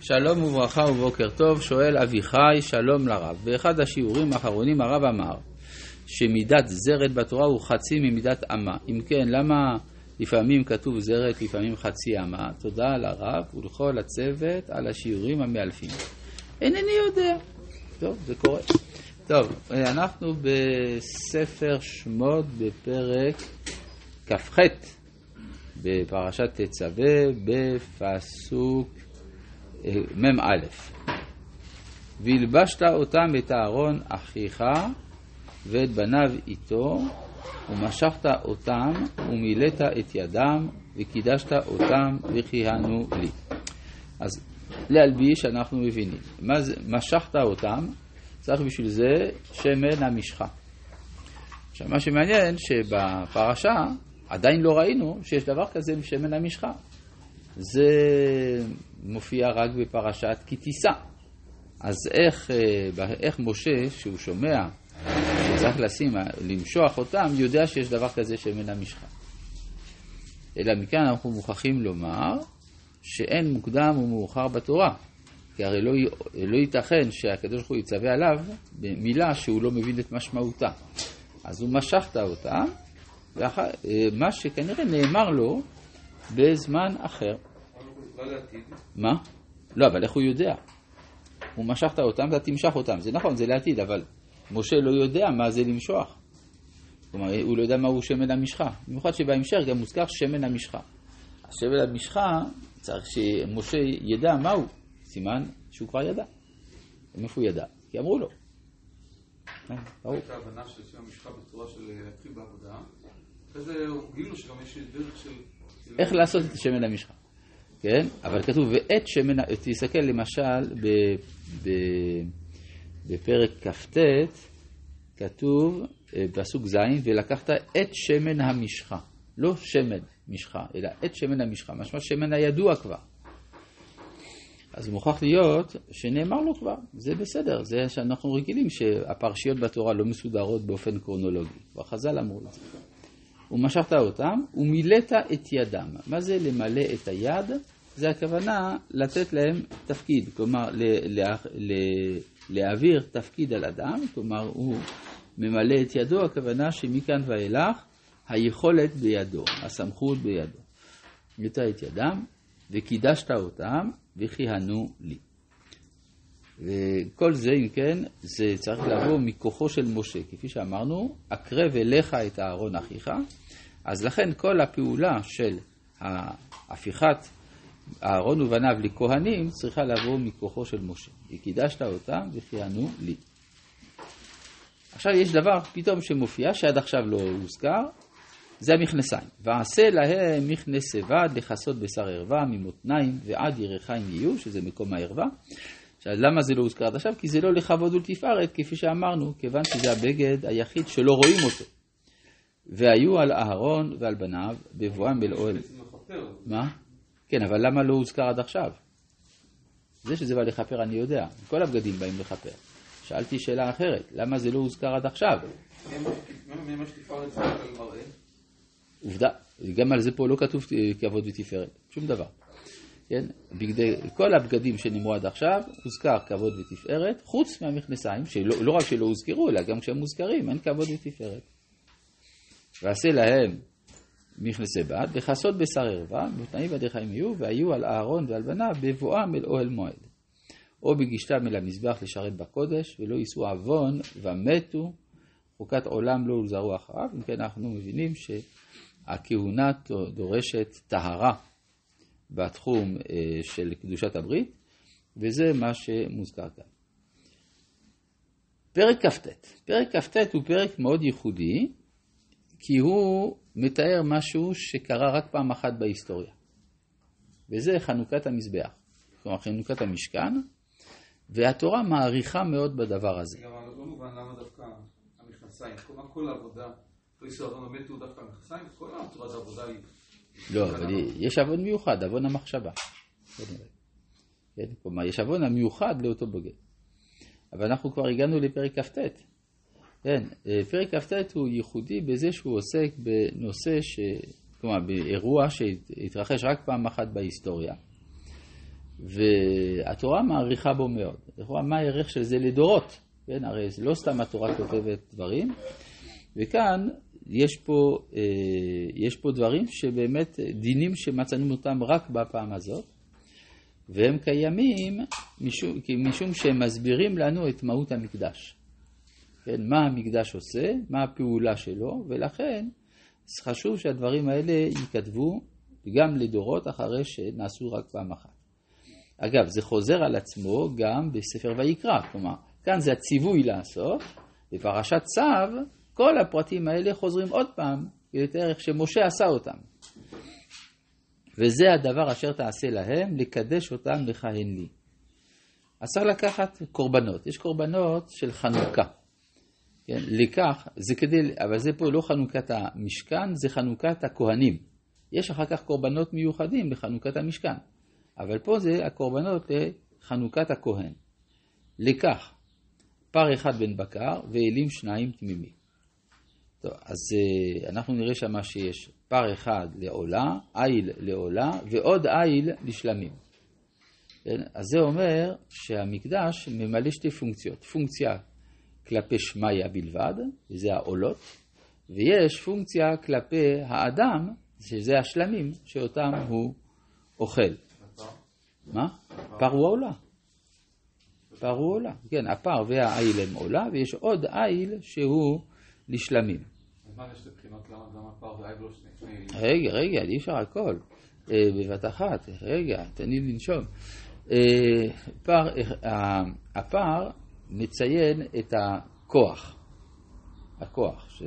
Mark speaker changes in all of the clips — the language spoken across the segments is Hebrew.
Speaker 1: שלום וברכה ובוקר טוב, שואל אביחי, שלום לרב. באחד השיעורים האחרונים הרב אמר שמידת זרת בתורה הוא חצי ממידת אמה. אם כן, למה לפעמים כתוב זרת, לפעמים חצי אמה? תודה לרב ולכל הצוות על השיעורים המאלפים. אינני יודע. טוב, זה קורה. טוב, אנחנו בספר שמות בפרק כ"ח בפרשת תצווה בפסוק מ"א והלבשת אותם את אהרון אחיך ואת בניו איתו ומשכת אותם ומילאת את ידם וקידשת אותם וכיהנו לי. אז להלביש אנחנו מבינים. מה זה, משכת אותם, צריך בשביל זה שמן המשחה. עכשיו מה שמעניין שבפרשה עדיין לא ראינו שיש דבר כזה עם שמן המשחה. זה מופיע רק בפרשת כי תישא. אז איך, אה, איך משה, שהוא שומע שצריך לשים, למשוח אותם, יודע שיש דבר כזה שמן המשחה. אלא מכאן אנחנו מוכרחים לומר שאין מוקדם ומאוחר בתורה. כי הרי לא, לא ייתכן שהקדוש ברוך הוא יצווה עליו במילה שהוא לא מבין את משמעותה. אז הוא משכת אותה, ואחר, אה, מה שכנראה נאמר לו בזמן אחר. מה? לא, אבל איך הוא יודע? הוא משכת אותם, אתה תמשך אותם. זה נכון, זה לעתיד, אבל משה לא יודע מה זה למשוח. כלומר, הוא לא יודע מהו שמן המשחה. במיוחד שבהמשך גם מוזכר שמן המשחה. השמן המשחה, צריך שמשה ידע מהו. סימן שהוא כבר ידע. מאיפה הוא ידע? כי אמרו לו.
Speaker 2: כן, הייתה הבנה של שם המשחה בצורה של להתחיל בעבודה. אחרי זה גילו שגם יש דרך של...
Speaker 1: איך לעשות את שמן המשחה? כן? אבל כתוב, ואת שמן, תסתכל למשל ב, ב, בפרק כ"ט, כתוב, אה, פסוק ז', ולקחת את שמן המשחה. לא שמן משחה, אלא את שמן המשחה, משמע שמן הידוע כבר. אז מוכרח להיות שנאמר לו כבר, זה בסדר, זה שאנחנו רגילים שהפרשיות בתורה לא מסודרות באופן קרונולוגי. כבר חז"ל אמרו את זה. ומשכת אותם ומילאת את ידם. מה זה למלא את היד? זה הכוונה לתת להם תפקיד, כלומר לה, לה, להעביר תפקיד על אדם, כלומר הוא ממלא את ידו, הכוונה שמכאן ואילך היכולת בידו, הסמכות בידו. מילאת את ידם וקידשת אותם וכיהנו לי. וכל זה, אם כן, זה צריך לבוא מכוחו של משה. כפי שאמרנו, הקרב אליך את אהרון אחיך, אז לכן כל הפעולה של הפיכת אהרון ובניו לכהנים צריכה לבוא מכוחו של משה. וקידשת אותם וכיהנו לי. עכשיו יש דבר פתאום שמופיע שעד עכשיו לא הוזכר, זה המכנסיים. ועשה להם מכנסי בד לכסות בשר ערווה ממותניים ועד ירחיים יהיו, שזה מקום הערווה. עכשיו, למה זה לא הוזכר עד עכשיו? כי זה לא לכבוד ולתפארת, כפי שאמרנו, כיוון שזה הבגד היחיד שלא רואים אותו. והיו על אהרון ועל בניו בבואם אל אוהל. מה? כן, אבל למה לא הוזכר עד עכשיו? זה שזה בא לכפר אני יודע, כל הבגדים באים לכפר. שאלתי שאלה אחרת, למה זה לא הוזכר עד עכשיו? עובדה, גם על זה פה לא כתוב כבוד ותפארת, שום דבר. כן? בגדי, כל הבגדים שנאמרו עד עכשיו, הוזכר כבוד ותפארת, חוץ מהמכנסיים, שלא לא רק שלא הוזכרו, אלא גם כשהם מוזכרים, אין כבוד ותפארת. ועשה להם מכנסי בד, וכסות בשר ערווה, בתנאים ועדי חיים יהיו, והיו על אהרון ועל בניו בבואם אל אוהל מועד. או בגישתם אל המזבח לשרת בקודש, ולא יישאו עוון ומתו, חוקת עולם לא הוזרו אחריו. אם כן, אנחנו מבינים שהכהונה דורשת טהרה בתחום אה, של קדושת הברית, וזה מה שמוזכר כאן. פרק כ"ט. פרק כ"ט הוא פרק מאוד ייחודי, כי הוא מתאר משהו שקרה רק פעם אחת בהיסטוריה. וזה חנוכת המזבח. כלומר, חנוכת המשכן, והתורה מעריכה מאוד בדבר הזה.
Speaker 2: גם לא מובן למה דווקא המכנסיים, כלומר כל העבודה, לא יסוד מתו דווקא המכנסיים, כל הצורת העבודה היא...
Speaker 1: לא, אבל יש עוון מיוחד, עוון המחשבה. כן? כלומר, יש עוון המיוחד לאותו בוגד. אבל אנחנו כבר הגענו לפרק כ"ט. כן, אה, פרק כ"ט הוא ייחודי בזה שהוא עוסק בנושא, ש... כלומר באירוע שהתרחש רק פעם אחת בהיסטוריה. והתורה מעריכה בו מאוד. לכאורה, מה הערך של זה לדורות? כן, הרי לא סתם התורה כותבת דברים, וכאן יש פה, אה, יש פה דברים שבאמת דינים שמצאנו אותם רק בפעם הזאת, והם קיימים משום, משום שהם מסבירים לנו את מהות המקדש. כן, מה המקדש עושה, מה הפעולה שלו, ולכן חשוב שהדברים האלה ייכתבו גם לדורות אחרי שנעשו רק פעם אחת. אגב, זה חוזר על עצמו גם בספר ויקרא, כלומר, כאן זה הציווי לעשות, בפרשת צו, כל הפרטים האלה חוזרים עוד פעם, יותר איך שמשה עשה אותם. וזה הדבר אשר תעשה להם, לקדש אותם לכהן לי. אז צריך לקחת קורבנות, יש קורבנות של חנוכה. כן, לכך, זה כדי, אבל זה פה לא חנוכת המשכן, זה חנוכת הכהנים. יש אחר כך קורבנות מיוחדים לחנוכת המשכן, אבל פה זה הקורבנות לחנוכת הכהן. לכך, פר אחד בן בקר ואלים שניים תמימים. טוב, אז אה, אנחנו נראה שמה שיש פר אחד לעולה, איל לעולה ועוד איל לשלמים. כן? אז זה אומר שהמקדש ממלא שתי פונקציות. פונקציה כלפי שמיא בלבד, וזה העולות, ויש פונקציה כלפי האדם, שזה השלמים, שאותם הוא אוכל. מה? פר הוא עולה. פר הוא עולה. כן, הפר והאיל הם עולה, ויש עוד איל שהוא לשלמים. רגע, רגע, אי אפשר הכל. אה, בבת אחת, רגע, תן לי לנשום. אה, הפר מציין את הכוח, הכוח,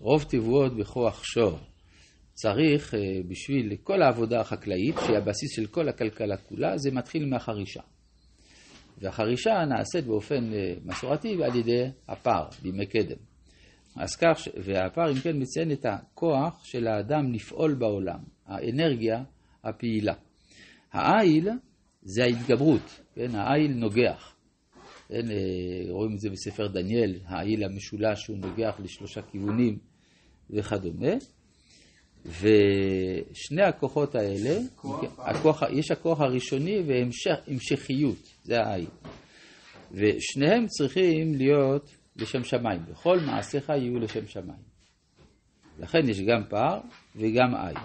Speaker 1: רוב תבואות בכוח שור. צריך אה, בשביל כל העבודה החקלאית, שהיא הבסיס של כל הכלכלה כולה, זה מתחיל מהחרישה. והחרישה נעשית באופן אה, מסורתי על ידי הפר, בימי קדם. אז כך, והפר אם כן מציין את הכוח של האדם לפעול בעולם, האנרגיה הפעילה. העיל זה ההתגברות, כן? העיל נוגח. כן? אה, רואים את זה בספר דניאל, העיל המשולש שהוא נוגח לשלושה כיוונים וכדומה. ושני הכוחות האלה, הכוח, יש הכוח הראשוני והמשכיות, זה העין. ושניהם צריכים להיות לשם שמיים. בכל מעשיך יהיו לשם שמיים. לכן יש גם פער וגם עין.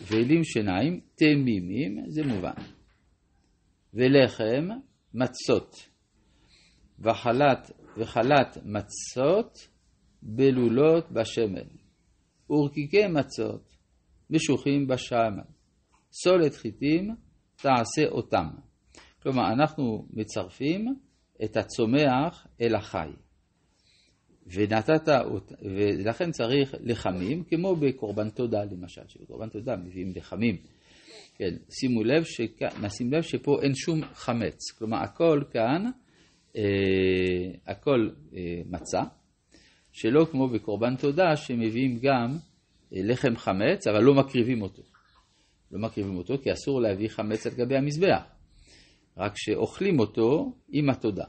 Speaker 1: ואלים שיניים, תמימים, זה מובן. ולחם, מצות. וחלת, וחלת מצות בלולות בשמן. ורקיקי מצות משוחים בשמן. סולת חיטים תעשה אותם. כלומר, אנחנו מצרפים את הצומח אל החי. ונתת, ולכן צריך לחמים, כמו בקורבן תודה למשל, שבקורבן תודה מביאים לחמים. כן, שימו לב, שכ... נשים לב שפה אין שום חמץ, כלומר הכל כאן, אה, הכל אה, מצה, שלא כמו בקורבן תודה, שמביאים גם אה, לחם חמץ, אבל לא מקריבים אותו. לא מקריבים אותו כי אסור להביא חמץ על גבי המזבח, רק שאוכלים אותו עם התודה.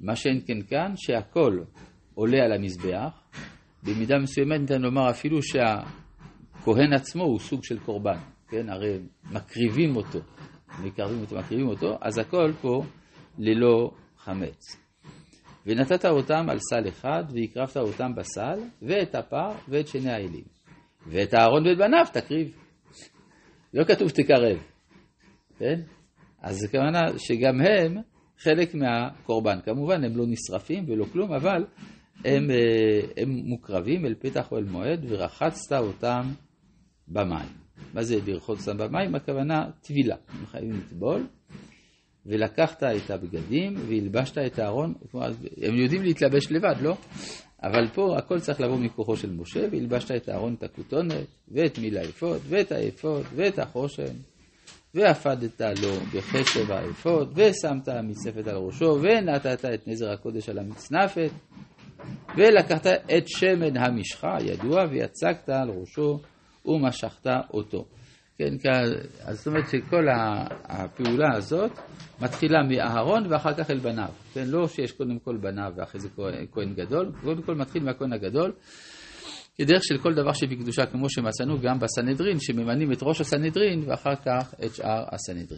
Speaker 1: מה שאין כן כאן, שהכל עולה על המזבח, במידה מסוימת ניתן לומר אפילו שהכהן עצמו הוא סוג של קורבן, כן? הרי מקריבים אותו, מקרבים אותו, מקריבים אותו, אז הכל פה ללא חמץ. ונתת אותם על סל אחד, והקרבת אותם בסל, ואת הפר ואת שני האלים. ואת אהרון ואת בניו תקריב. לא כתוב תקרב, כן? אז הכוונה שגם הם חלק מהקורבן. כמובן, הם לא נשרפים ולא כלום, אבל הם, אה, הם מוקרבים אל פתח אוהל מועד, ורחצת אותם במים. מה זה לרחוץ אותם במים? הכוונה טבילה. הם חייבים לטבול. ולקחת את הבגדים והלבשת את הארון, הם יודעים להתלבש לבד, לא? אבל פה הכל צריך לבוא מכוחו של משה, והלבשת את הארון, את הכותונת, ואת מיל האפוד, ואת האפוד, ואת החושן, ואפדת לו בחשב האפוד, ושמת המצנפת על ראשו, ונתת את נזר הקודש על המצנפת, ולקחת את שמן המשחה הידוע, ויצקת על ראשו, ומשכת אותו. כן, אז זאת אומרת שכל הפעולה הזאת מתחילה מאהרון ואחר כך אל בניו. כן, לא שיש קודם כל בניו ואחרי זה כהן גדול, קודם כל מתחיל מהכהן הגדול, היא דרך של כל דבר שבקדושה, כמו שמצאנו גם בסנהדרין, שממנים את ראש הסנהדרין ואחר כך את שאר הסנהדרין.